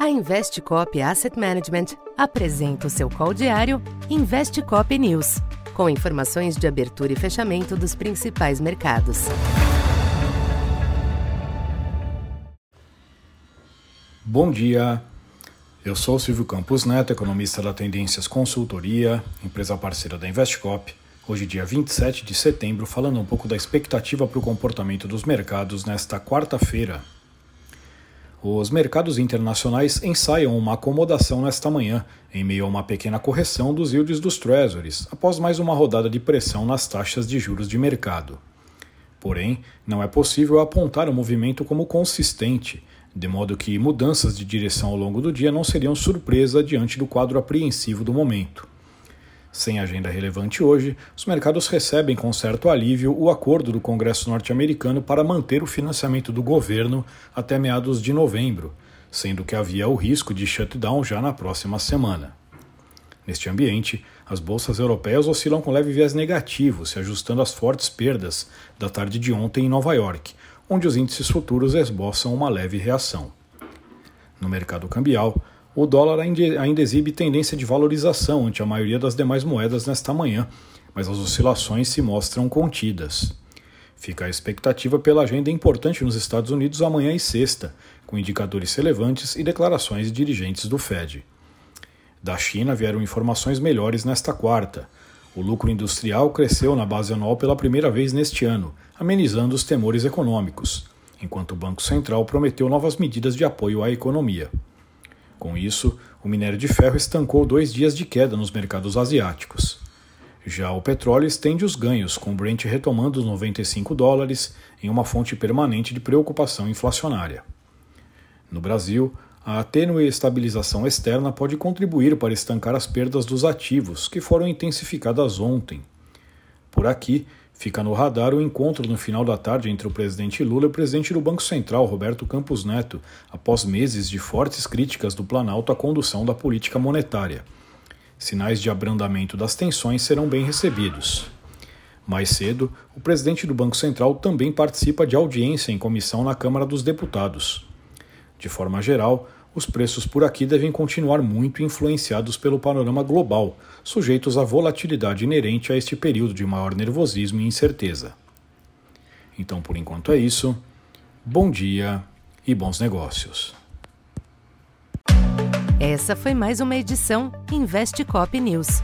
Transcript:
A Investcop Asset Management apresenta o seu call diário Investcop News, com informações de abertura e fechamento dos principais mercados. Bom dia. Eu sou Silvio Campos Neto, economista da Tendências Consultoria, empresa parceira da Investcop. Hoje, dia 27 de setembro, falando um pouco da expectativa para o comportamento dos mercados nesta quarta-feira, os mercados internacionais ensaiam uma acomodação nesta manhã, em meio a uma pequena correção dos yields dos Treasuries, após mais uma rodada de pressão nas taxas de juros de mercado. Porém, não é possível apontar o movimento como consistente, de modo que mudanças de direção ao longo do dia não seriam surpresa diante do quadro apreensivo do momento. Sem agenda relevante hoje, os mercados recebem com certo alívio o acordo do Congresso norte-americano para manter o financiamento do governo até meados de novembro, sendo que havia o risco de shutdown já na próxima semana. Neste ambiente, as bolsas europeias oscilam com leve viés negativo, se ajustando às fortes perdas da tarde de ontem em Nova York, onde os índices futuros esboçam uma leve reação. No mercado cambial, o dólar ainda exibe tendência de valorização ante a maioria das demais moedas nesta manhã, mas as oscilações se mostram contidas. Fica a expectativa pela agenda importante nos Estados Unidos amanhã e sexta, com indicadores relevantes e declarações de dirigentes do Fed. Da China vieram informações melhores nesta quarta. O lucro industrial cresceu na base anual pela primeira vez neste ano, amenizando os temores econômicos, enquanto o Banco Central prometeu novas medidas de apoio à economia. Com isso, o minério de ferro estancou dois dias de queda nos mercados asiáticos. Já o petróleo estende os ganhos, com o Brent retomando os 95 dólares em uma fonte permanente de preocupação inflacionária. No Brasil, a tênue estabilização externa pode contribuir para estancar as perdas dos ativos, que foram intensificadas ontem. Por aqui, Fica no radar o encontro no final da tarde entre o presidente Lula e o presidente do Banco Central, Roberto Campos Neto, após meses de fortes críticas do Planalto à condução da política monetária. Sinais de abrandamento das tensões serão bem recebidos. Mais cedo, o presidente do Banco Central também participa de audiência em comissão na Câmara dos Deputados. De forma geral, os preços por aqui devem continuar muito influenciados pelo panorama global, sujeitos à volatilidade inerente a este período de maior nervosismo e incerteza. Então, por enquanto é isso. Bom dia e bons negócios. Essa foi mais uma edição Investe Cop News.